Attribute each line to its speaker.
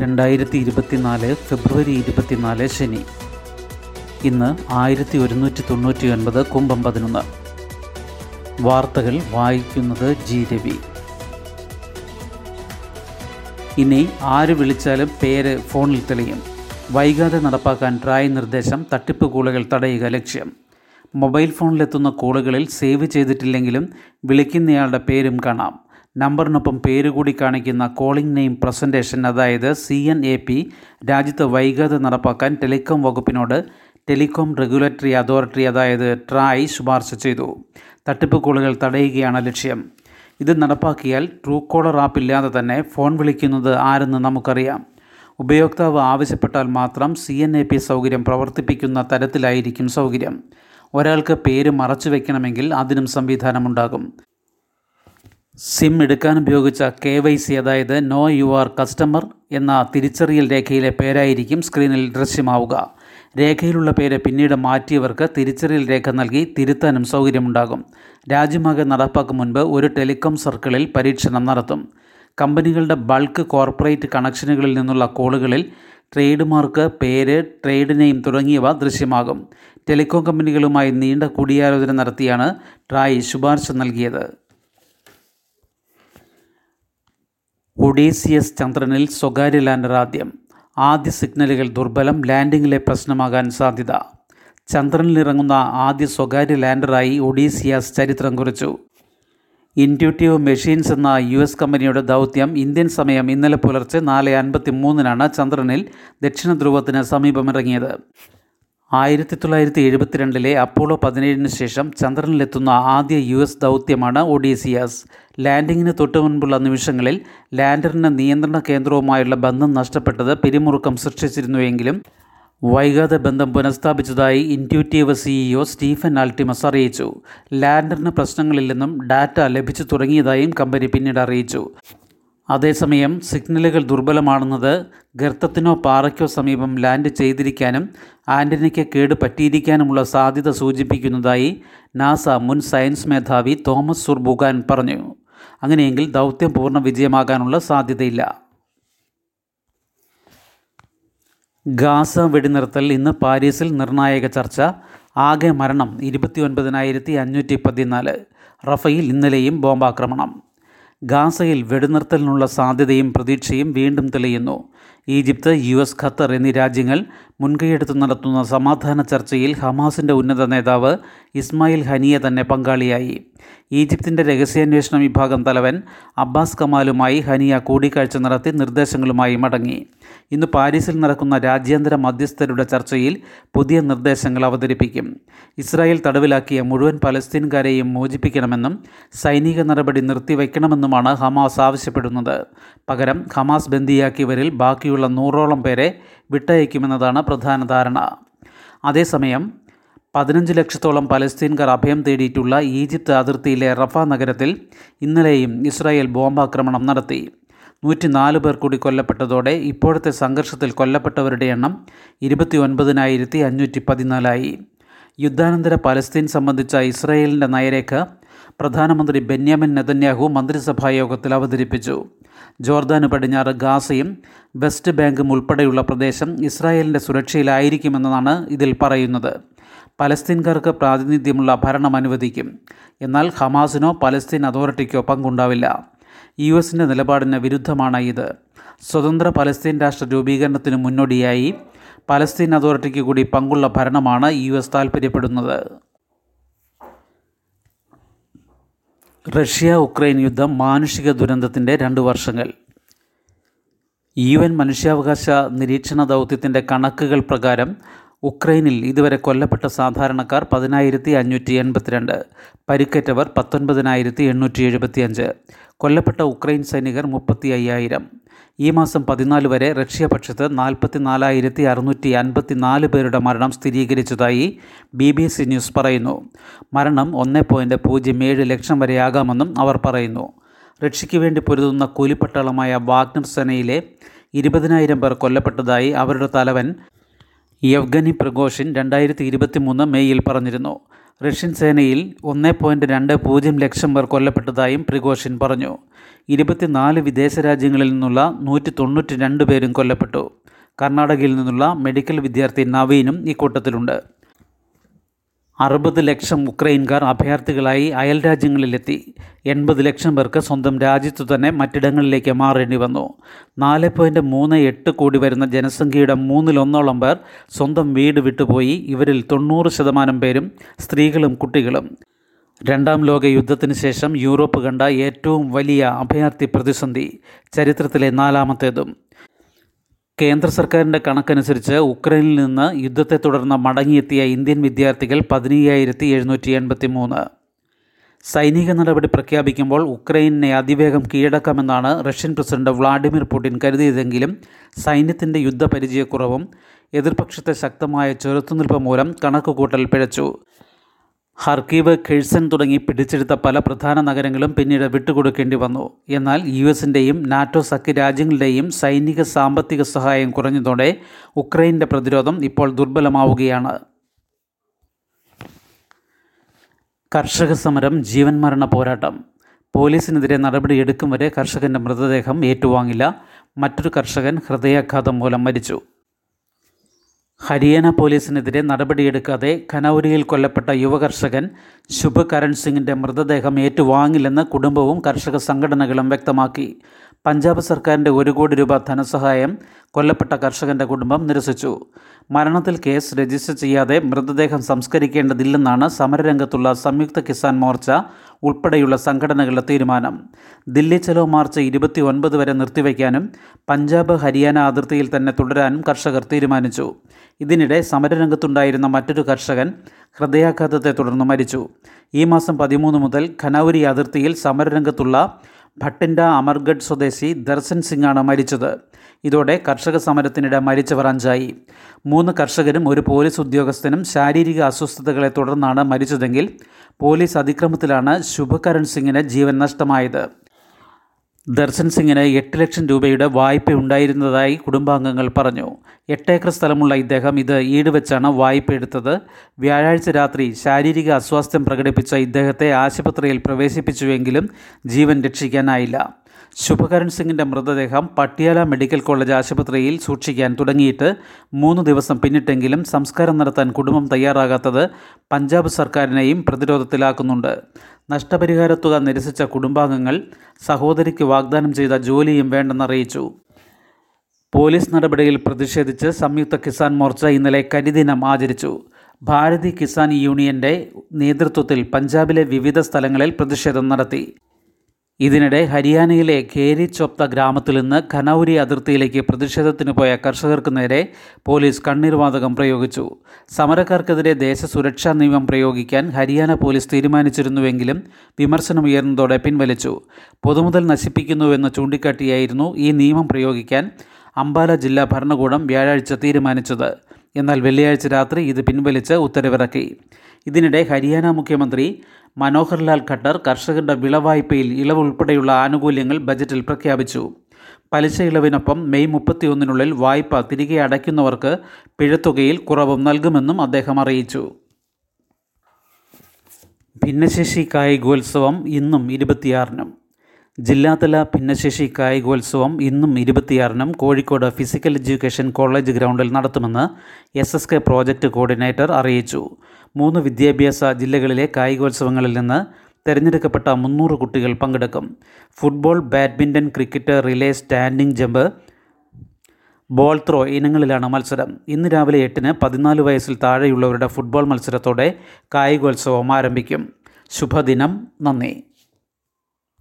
Speaker 1: രണ്ടായിരത്തി ഇരുപത്തിനാല് ഫെബ്രുവരി ഇരുപത്തിനാല് ശനി. ഇന്ന് ആയിരത്തി ഒരുന്നൂറ്റി തൊണ്ണൂറ്റി ഒൻപത് കുംഭം പതിനൊന്ന്. വാർത്തകൾ വായിക്കുന്നത് ജി രവി. ഇനി ആര് വിളിച്ചാലും പേര് ഫോണിൽ തെളിയും. വൈകാതെ നടപ്പാക്കാൻ ട്രായ് നിർദ്ദേശം തട്ടിപ്പ് കോളുകൾ തടയുക ലക്ഷ്യം. മൊബൈൽ ഫോണിലെത്തുന്ന കോളുകളിൽ സേവ് ചെയ്തിട്ടില്ലെങ്കിലും വിളിക്കുന്നയാളുടെ പേരും കാണാം. നമ്പറിനൊപ്പം പേര് കൂടി കാണിക്കുന്ന കോളിംഗ് നെയിം പ്രസന്റേഷൻ അതായത് സി എൻ എ പി രാജ്യത്ത് വൈകാതെ നടപ്പാക്കാൻ ടെലികോം വകുപ്പിനോട് ടെലികോം റെഗുലേറ്ററി അതോറിറ്റി അതായത് ട്രായ് ശുപാർശ ചെയ്തു. തട്ടിപ്പ് കോളുകൾ തടയുകയാണ് ലക്ഷ്യം. ഇത് നടപ്പാക്കിയാൽ ട്രൂ കോളർ ആപ്പ് ഇല്ലാതെ തന്നെ ഫോൺ വിളിക്കുന്നത് ആരെന്ന് നമുക്കറിയാം. ഉപയോക്താവ് ആവശ്യപ്പെട്ടാൽ മാത്രം സി എൻ എ പി സൗകര്യം പ്രവർത്തിപ്പിക്കുന്ന തരത്തിലായിരിക്കും സൗകര്യം. ഒരാൾക്ക് പേര് മറച്ചു വയ്ക്കണമെങ്കിൽ അതിനും സംവിധാനമുണ്ടാകും. സിം എടുക്കാൻ ഉപയോഗിച്ച കെ വൈ സി അതായത് നോ യു ആർ കസ്റ്റമർ എന്ന തിരിച്ചറിയൽ രേഖയിലെ പേരായിരിക്കും സ്ക്രീനിൽ ദൃശ്യമാവുക. രേഖയിലുള്ള പേര് പിന്നീട് മാറ്റിയവർക്ക് തിരിച്ചറിയൽ രേഖ നൽകി തിരുത്താനും സൗകര്യമുണ്ടാകും. രാജ്യമാകെ നടപ്പാക്കും മുൻപ് ഒരു ടെലികോം സർക്കിളിൽ പരീക്ഷണം നടത്തും. കമ്പനികളുടെ ബൾക്ക് കോർപ്പറേറ്റ് കണക്ഷനുകളിൽ നിന്നുള്ള കോളുകളിൽ ട്രേഡ് മാർക്ക് പേര് ട്രേഡ് നെയിം തുടങ്ങിയവ ദൃശ്യമാകും. ടെലികോം കമ്പനികളുമായി നീണ്ട കൂടിയാലോചന നടത്തിയാണ് ട്രായ് ശുപാർശ നൽകിയത്. ഒഡീസിയസ് ചന്ദ്രനിൽ സ്വകാര്യ ലാൻഡർ ആദ്യം. ആദ്യ സിഗ്നലുകൾ ദുർബലം ലാൻഡിങ്ങിലെ പ്രശ്നമാകാൻ സാധ്യത. ചന്ദ്രനിലിറങ്ങുന്ന ആദ്യ സ്വകാര്യ ലാൻഡറായി ഒഡീസിയാസ് ചരിത്രം കുറിച്ചു. ഇന്റ്യൂട്ടീവ് മെഷീൻസ് എന്ന യു എസ് കമ്പനിയുടെ ദൗത്യം ഇന്ത്യൻ സമയം ഇന്നലെ പുലർച്ചെ നാല് അൻപത്തി മൂന്നിനാണ് ചന്ദ്രനിൽ ദക്ഷിണ ധ്രുവത്തിന് സമീപമിറങ്ങിയത്. ആയിരത്തി തൊള്ളായിരത്തി എഴുപത്തിരണ്ടിലെ അപ്പോളോ പതിനേഴിന് ശേഷം ചന്ദ്രനിലെത്തുന്ന ആദ്യ യു എസ് ദൗത്യമാണ് ഒഡീസിയാസ്. ലാൻഡിങ്ങിന് തൊട്ടു മുൻപുള്ള നിമിഷങ്ങളിൽ ലാൻഡറിന് നിയന്ത്രണ കേന്ദ്രവുമായുള്ള ബന്ധം നഷ്ടപ്പെട്ടത് പിരിമുറുക്കം സൃഷ്ടിച്ചിരുന്നുവെങ്കിലും വൈകാതെ ബന്ധം പുനഃസ്ഥാപിച്ചതായി ഇന്റ്യൂറ്റീവ് സിഇഒ സ്റ്റീഫൻ ആൾട്ടിമസ് അറിയിച്ചു. ലാൻഡറിന് പ്രശ്നങ്ങളില്ലെന്നും ഡാറ്റ ലഭിച്ചു തുടങ്ങിയതായും കമ്പനി പിന്നീട് അറിയിച്ചു. അതേസമയം സിഗ്നലുകൾ ദുർബലമാണെന്നത് ഗർത്തത്തിനോ പാറയ്ക്കോ സമീപം ലാൻഡ് ചെയ്തിരിക്കാനും ആന്റനയ്ക്ക് കേട് പറ്റിയിരിക്കാനുമുള്ള സാധ്യത സൂചിപ്പിക്കുന്നതായി നാസ മുൻ സയൻസ് മേധാവി തോമസ് സുർബുഗാൻ പറഞ്ഞു. അങ്ങനെയെങ്കിൽ ദൗത്യം പൂർണ വിജയമാകാനുള്ള സാധ്യതയില്ല. ഗാസ വെടിനിർത്തൽ ഇന്ന് പാരീസിൽ നിർണായക ചർച്ച. ആകെ മരണം ഇരുപത്തി ഒൻപതിനായിരത്തി അഞ്ഞൂറ്റി പതിനാല് റഫയിൽ ഇന്നലെയും ബോംബാക്രമണം. ഗാസയിൽ വെടിനിർത്തലിനുള്ള സാധ്യതയും പ്രതീക്ഷയും വീണ്ടും തെളിയുന്നു. ഈജിപ്ത് യു എസ് ഖത്തർ എന്നീ രാജ്യങ്ങൾ മുൻകൈയെടുത്ത് നടത്തുന്ന സമാധാന ചർച്ചയിൽ ഹമാസിന്റെ ഉന്നത നേതാവ് ഇസ്മായിൽ ഹനിയെ തന്നെ പങ്കാളിയായി. ഈജിപ്തിന്റെ രഹസ്യാന്വേഷണ വിഭാഗം തലവൻ അബ്ബാസ് കമാലുമായി ഹനിയ കൂടിക്കാഴ്ച നടത്തി നിർദ്ദേശങ്ങളുമായി മടങ്ങി. ഇന്ന് പാരീസിൽ നടക്കുന്ന രാജ്യാന്തര മധ്യസ്ഥരുടെ ചർച്ചയിൽ പുതിയ നിർദ്ദേശങ്ങൾ അവതരിപ്പിക്കും. ഇസ്രായേൽ തടവിലാക്കിയ മുഴുവൻ പലസ്തീൻകാരെയും മോചിപ്പിക്കണമെന്നും സൈനിക നടപടി നിർത്തിവെക്കണമെന്നുമാണ് ഹമാസ് ആവശ്യപ്പെടുന്നത്. പകരം ഹമാസ് ബന്ദിയാക്കിയവരിൽ ബാക്കിയുള്ള നൂറോളം പേരെ വിട്ടയക്കുമെന്നതാണ് പ്രധാന ധാരണ. അതേസമയം പതിനഞ്ച് ലക്ഷത്തോളം പലസ്തീൻകാർ അഭയം തേടിയിട്ടുള്ള ഈജിപ്ത് അതിർത്തിയിലെ റഫ നഗരത്തിൽ ഇന്നലെയും ഇസ്രായേൽ ബോംബാക്രമണം നടത്തി. നൂറ്റി നാല് പേർ കൂടി കൊല്ലപ്പെട്ടതോടെ ഇപ്പോഴത്തെ സംഘർഷത്തിൽ കൊല്ലപ്പെട്ടവരുടെ എണ്ണം ഇരുപത്തി ഒൻപതിനായിരത്തി അഞ്ഞൂറ്റി പതിനാലായി യുദ്ധാനന്തര പലസ്തീൻ സംബന്ധിച്ച ഇസ്രായേലിന്റെ നയരേഖ പ്രധാനമന്ത്രി ബെന്യാമിൻ നെതന്യാഹു മന്ത്രിസഭാ യോഗത്തിൽ അവതരിപ്പിച്ചു. ജോർദാന് പടിഞ്ഞാറ് ഗാസയും വെസ്റ്റ് ബാങ്കും ഉൾപ്പെടെയുള്ള പ്രദേശം ഇസ്രായേലിന്റെ സുരക്ഷയിലായിരിക്കുമെന്നതാണ് ഇതിൽ പറയുന്നത്. പലസ്തീൻകാർക്ക് പ്രാതിനിധ്യമുള്ള ഭരണം അനുവദിക്കും. എന്നാൽ ഹമാസിനോ പലസ്തീൻ അതോറിറ്റിക്കോ പങ്കുണ്ടാവില്ല. യു എസിന്റെ നിലപാടിന് വിരുദ്ധമാണ് ഇത്. സ്വതന്ത്ര പലസ്തീൻ രാഷ്ട്ര രൂപീകരണത്തിന് മുന്നോടിയായി പലസ്തീൻ അതോറിറ്റിക്ക് കൂടി പങ്കുള്ള ഭരണമാണ് യു എസ് താൽപ്പര്യപ്പെടുന്നത് റഷ്യ ഉക്രൈൻ യുദ്ധം മാനുഷിക ദുരന്തത്തിന്റെ രണ്ട് വർഷങ്ങൾ. യു എൻ മനുഷ്യാവകാശ നിരീക്ഷണ ദൗത്യത്തിന്റെ കണക്കുകൾ പ്രകാരം ഉക്രൈനിൽ ഇതുവരെ കൊല്ലപ്പെട്ട സാധാരണക്കാർ പതിനായിരത്തി അഞ്ഞൂറ്റി എൺപത്തിരണ്ട് പരിക്കേറ്റവർ പത്തൊൻപതിനായിരത്തി എണ്ണൂറ്റി എഴുപത്തിയഞ്ച് കൊല്ലപ്പെട്ട ഉക്രൈൻ സൈനികർ മുപ്പത്തി അയ്യായിരം ഈ മാസം പതിനാല് വരെ റഷ്യ പക്ഷത്ത് നാൽപ്പത്തി നാലായിരത്തി അറുന്നൂറ്റി അൻപത്തി നാല് പേരുടെ മരണം സ്ഥിരീകരിച്ചതായി ബി ബി സി ന്യൂസ് പറയുന്നു. മരണം ഒന്ന് പോയിന്റ് പൂജ്യം ഏഴ് ലക്ഷം വരെയാകാമെന്നും അവർ പറയുന്നു. റഷ്യയ്ക്ക് വേണ്ടി പൊരുതുന്ന കൂലിപ്പട്ടാളമായ വാഗ്നർ സേനയിലെ ഇരുപതിനായിരം പേർ കൊല്ലപ്പെട്ടതായി അവരുടെ തലവൻ യവ്ഗനി പ്രഗോഷിൻ രണ്ടായിരത്തി ഇരുപത്തി മൂന്ന് മെയ്യിൽ പറഞ്ഞിരുന്നു. റഷ്യൻ സേനയിൽ ഒന്ന് പോയിന്റ് രണ്ട് പൂജ്യം ലക്ഷം പേർ കൊല്ലപ്പെട്ടതായും പ്രിഗോഷിൻ പറഞ്ഞു. ഇരുപത്തിനാല് വിദേശ രാജ്യങ്ങളിൽ നിന്നുള്ള നൂറ്റി തൊണ്ണൂറ്റി രണ്ട് പേരും കൊല്ലപ്പെട്ടു. കർണാടകയിൽ നിന്നുള്ള മെഡിക്കൽ വിദ്യാർത്ഥി നവീനും ഇക്കൂട്ടത്തിലുണ്ട് അറുപത് ലക്ഷം ഉക്രൈൻകാർ അഭയാർത്ഥികളായി അയൽ രാജ്യങ്ങളിലെത്തി. എൺപത് ലക്ഷം പേർക്ക് സ്വന്തം രാജ്യത്തു തന്നെ മറ്റിടങ്ങളിലേക്ക് മാറേണ്ടി വന്നു. നാല് പോയിന്റ് മൂന്ന് എട്ട് കോടി വരുന്ന ജനസംഖ്യയുടെ മൂന്നിലൊന്നോളം പേർ സ്വന്തം വീട് വിട്ടുപോയി. ഇവരിൽ തൊണ്ണൂറ് ശതമാനം പേരും സ്ത്രീകളും കുട്ടികളും. രണ്ടാം ലോക യുദ്ധത്തിന് ശേഷം യൂറോപ്പ് കണ്ട ഏറ്റവും വലിയ അഭയാർത്ഥി പ്രതിസന്ധി ചരിത്രത്തിലെ നാലാമത്തേതും. കേന്ദ്ര സർക്കാരിന്റെ കണക്കനുസരിച്ച് ഉക്രൈനിൽ നിന്ന് യുദ്ധത്തെ തുടർന്ന് മടങ്ങിയെത്തിയ ഇന്ത്യൻ വിദ്യാർത്ഥികൾ പതിനയ്യായിരത്തി എഴുന്നൂറ്റി എൺപത്തി മൂന്ന് സൈനിക നടപടി പ്രഖ്യാപിക്കുമ്പോൾ ഉക്രൈനെ അതിവേഗം കീഴടക്കാമെന്നാണ് റഷ്യൻ പ്രസിഡന്റ് വ്ളാഡിമിർ പുടിൻ കരുതിയതെങ്കിലും സൈന്യത്തിന്റെ യുദ്ധപരിചയക്കുറവും എതിർപക്ഷത്തെ ശക്തമായ ചെറുത്തുനിൽപ്പ് മൂലം കണക്കുകൂട്ടൽ പിഴച്ചു. ഹർക്കീവ് ഖെഴ്സൺ തുടങ്ങി പിടിച്ചെടുത്ത പല പ്രധാന നഗരങ്ങളും പിന്നീട് വിട്ടുകൊടുക്കേണ്ടി വന്നു. എന്നാൽ യു എസിന്റെയും നാറ്റോ സഖ്യ രാജ്യങ്ങളുടെയും സൈനിക സാമ്പത്തിക സഹായം കുറഞ്ഞതോടെ ഉക്രൈന്റെ പ്രതിരോധം ഇപ്പോൾ ദുർബലമാവുകയാണ്. കർഷക സമരം ജീവൻ മരണ പോരാട്ടം. പോലീസിനെതിരെ നടപടിയെടുക്കും വരെ കർഷകന്റെ മൃതദേഹം ഏറ്റുവാങ്ങില്ല. മറ്റൊരു കർഷകൻ ഹൃദയാഘാതം മൂലം മരിച്ചു. ഹരിയാന പോലീസിനെതിരെ നടപടിയെടുക്കാതെ ഖനൌരിയിൽ കൊല്ലപ്പെട്ട യുവകർഷകൻ ശുഭ് കരൺ സിംഗിന്റെ മൃതദേഹം ഏറ്റുവാങ്ങില്ലെന്ന് കുടുംബവും കർഷക സംഘടനകളും വ്യക്തമാക്കി. പഞ്ചാബ് സർക്കാരിന്റെ ഒരു കോടി രൂപ ധനസഹായം കൊല്ലപ്പെട്ട കർഷകന്റെ കുടുംബം നിരസിച്ചു. മരണത്തിൽ കേസ് രജിസ്റ്റർ ചെയ്യാതെ മൃതദേഹം സംസ്കരിക്കേണ്ടതില്ലെന്നാണ് സമരരംഗത്തുള്ള സംയുക്ത കിസാൻ മോർച്ച ഉൾപ്പെടെയുള്ള സംഘടനകളുടെ തീരുമാനം. ദില്ലി ചലോ മാർച്ച് ഇരുപത്തി ഒൻപത് വരെ നിർത്തിവെക്കാനും പഞ്ചാബ് ഹരിയാന അതിർത്തിയിൽ തന്നെ തുടരാനും കർഷകർ തീരുമാനിച്ചു. ഇതിനിടെ സമരരംഗത്തുണ്ടായിരുന്ന മറ്റൊരു കർഷകൻ ഹൃദയാഘാതത്തെ തുടർന്ന് മരിച്ചു. ഈ മാസം പതിമൂന്ന് മുതൽ ഖനൌരി അതിർത്തിയിൽ സമരരംഗത്തുള്ള ഭട്ടിൻഡ അമർഗഡ് സ്വദേശി ദർശൻ സിംഗാണ് മരിച്ചത്. ഇതോടെ കർഷക സമരത്തിനിടെ മരിച്ചവർ അഞ്ചായി. മൂന്ന് കർഷകരും ഒരു പോലീസ് ഉദ്യോഗസ്ഥനും ശാരീരിക അസ്വസ്ഥതകളെ തുടർന്നാണ് മരിച്ചതെങ്കിൽ പോലീസ് അതിക്രമത്തിലാണ് ശുഭകരൺ സിംഗിന് ജീവൻ നഷ്ടമായത്. ദർശൻ സിംഗിന് എട്ട് ലക്ഷം രൂപയുടെ വായ്പ ഉണ്ടായിരുന്നതായി കുടുംബാംഗങ്ങൾ പറഞ്ഞു. എട്ടേക്കർ സ്ഥലമുള്ള ഇദ്ദേഹം ഇത് ഈടുവെച്ചാണ് വായ്പ എടുത്തത്. വ്യാഴാഴ്ച രാത്രി ശാരീരിക അസ്വാസ്ഥ്യം പ്രകടിപ്പിച്ച ഇദ്ദേഹത്തെ ആശുപത്രിയിൽ പ്രവേശിപ്പിച്ചുവെങ്കിലും ജീവൻ രക്ഷിക്കാനായില്ല. ശുഭകരൺ സിംഗിന്റെ മൃതദേഹം പട്ടിയാല മെഡിക്കൽ കോളേജ് ആശുപത്രിയിൽ സൂക്ഷിക്കാൻ തുടങ്ങിയിട്ട് മൂന്ന് ദിവസം പിന്നിട്ടെങ്കിലും സംസ്കാരം നടത്താൻ കുടുംബം തയ്യാറാകാത്തത് പഞ്ചാബ് സർക്കാരിനെയും പ്രതിരോധത്തിലാക്കുന്നുണ്ട്. നഷ്ടപരിഹാരത്തുക നിരസിച്ച കുടുംബാംഗങ്ങൾ സഹോദരിക്ക് വാഗ്ദാനം ചെയ്ത ജോലിയും വേണ്ടെന്നറിയിച്ചു പോലീസ് നടപടിയിൽ പ്രതിഷേധിച്ച് സംയുക്ത കിസാൻ മോർച്ച ഇന്നലെ കരിദിനം ആചരിച്ചു. ഭാരതി കിസാൻ യൂണിയന്റെ നേതൃത്വത്തിൽ പഞ്ചാബിലെ വിവിധ സ്ഥലങ്ങളിൽ പ്രതിഷേധം നടത്തി. ഇതിനിടെ ഹരിയാനയിലെ ഖേരി ചോപ്ത ഗ്രാമത്തിൽ നിന്ന് ഖനൌരി അതിർത്തിയിലേക്ക് പ്രതിഷേധത്തിന് പോയ കർഷകർക്ക് നേരെ പോലീസ് കണ്ണീർവാതകം പ്രയോഗിച്ചു. സമരക്കാർക്കെതിരെ ദേശസുരക്ഷാ നിയമം പ്രയോഗിക്കാൻ ഹരിയാന പോലീസ് തീരുമാനിച്ചിരുന്നുവെങ്കിലും വിമർശനമുയർന്നതോടെ പിൻവലിച്ചു. പൊതുമുതൽ നശിപ്പിക്കുന്നുവെന്ന് ചൂണ്ടിക്കാട്ടിയായിരുന്നു ഈ നിയമം പ്രയോഗിക്കാൻ അംബാല ജില്ലാ ഭരണകൂടം വ്യാഴാഴ്ച തീരുമാനിച്ചത്. എന്നാൽ വെള്ളിയാഴ്ച രാത്രി ഇത് പിൻവലിച്ച് ഉത്തരവിറക്കി. ഇതിനിടെ ഹരിയാന മുഖ്യമന്ത്രി മനോഹർ ലാൽ ഖട്ടർ കർഷകരുടെ വിളവായ്പയിൽ ഇളവ് ഉൾപ്പെടെയുള്ള ആനുകൂല്യങ്ങൾ ബജറ്റിൽ പ്രഖ്യാപിച്ചു. പലിശ ഇളവിനൊപ്പം മെയ് മുപ്പത്തിയൊന്നിനുള്ളിൽ വായ്പ തിരികെ അടയ്ക്കുന്നവർക്ക് പിഴത്തുകയിൽ കുറവും നൽകുമെന്നും അദ്ദേഹം അറിയിച്ചു. ഭിന്നശേഷി കായികോത്സവം ഇന്നും ഇരുപത്തിയാറിനും. ജില്ലാതല ഭിന്നശേഷി കായികോത്സവം ഇന്നും ഇരുപത്തിയാറിനും കോഴിക്കോട് ഫിസിക്കൽ എഡ്യൂക്കേഷൻ കോളേജ് ഗ്രൗണ്ടിൽ നടത്തുമെന്ന് S S K project coordinator അറിയിച്ചു. മൂന്ന് വിദ്യാഭ്യാസ ജില്ലകളിലെ കായികോത്സവങ്ങളിൽ നിന്ന് തിരഞ്ഞെടുക്കപ്പെട്ട മുന്നൂറ് കുട്ടികൾ പങ്കെടുക്കും. Football badminton cricket relay standing jump ball throw ഇനങ്ങളിലാണ് മത്സരം. ഇന്ന് രാവിലെ എട്ടിന് പതിനാല് വയസ്സിൽ താഴെയുള്ളവരുടെ ഫുട്ബോൾ മത്സരത്തോടെ കായികോത്സവം ആരംഭിക്കും. ശുഭദിനം. നന്ദി.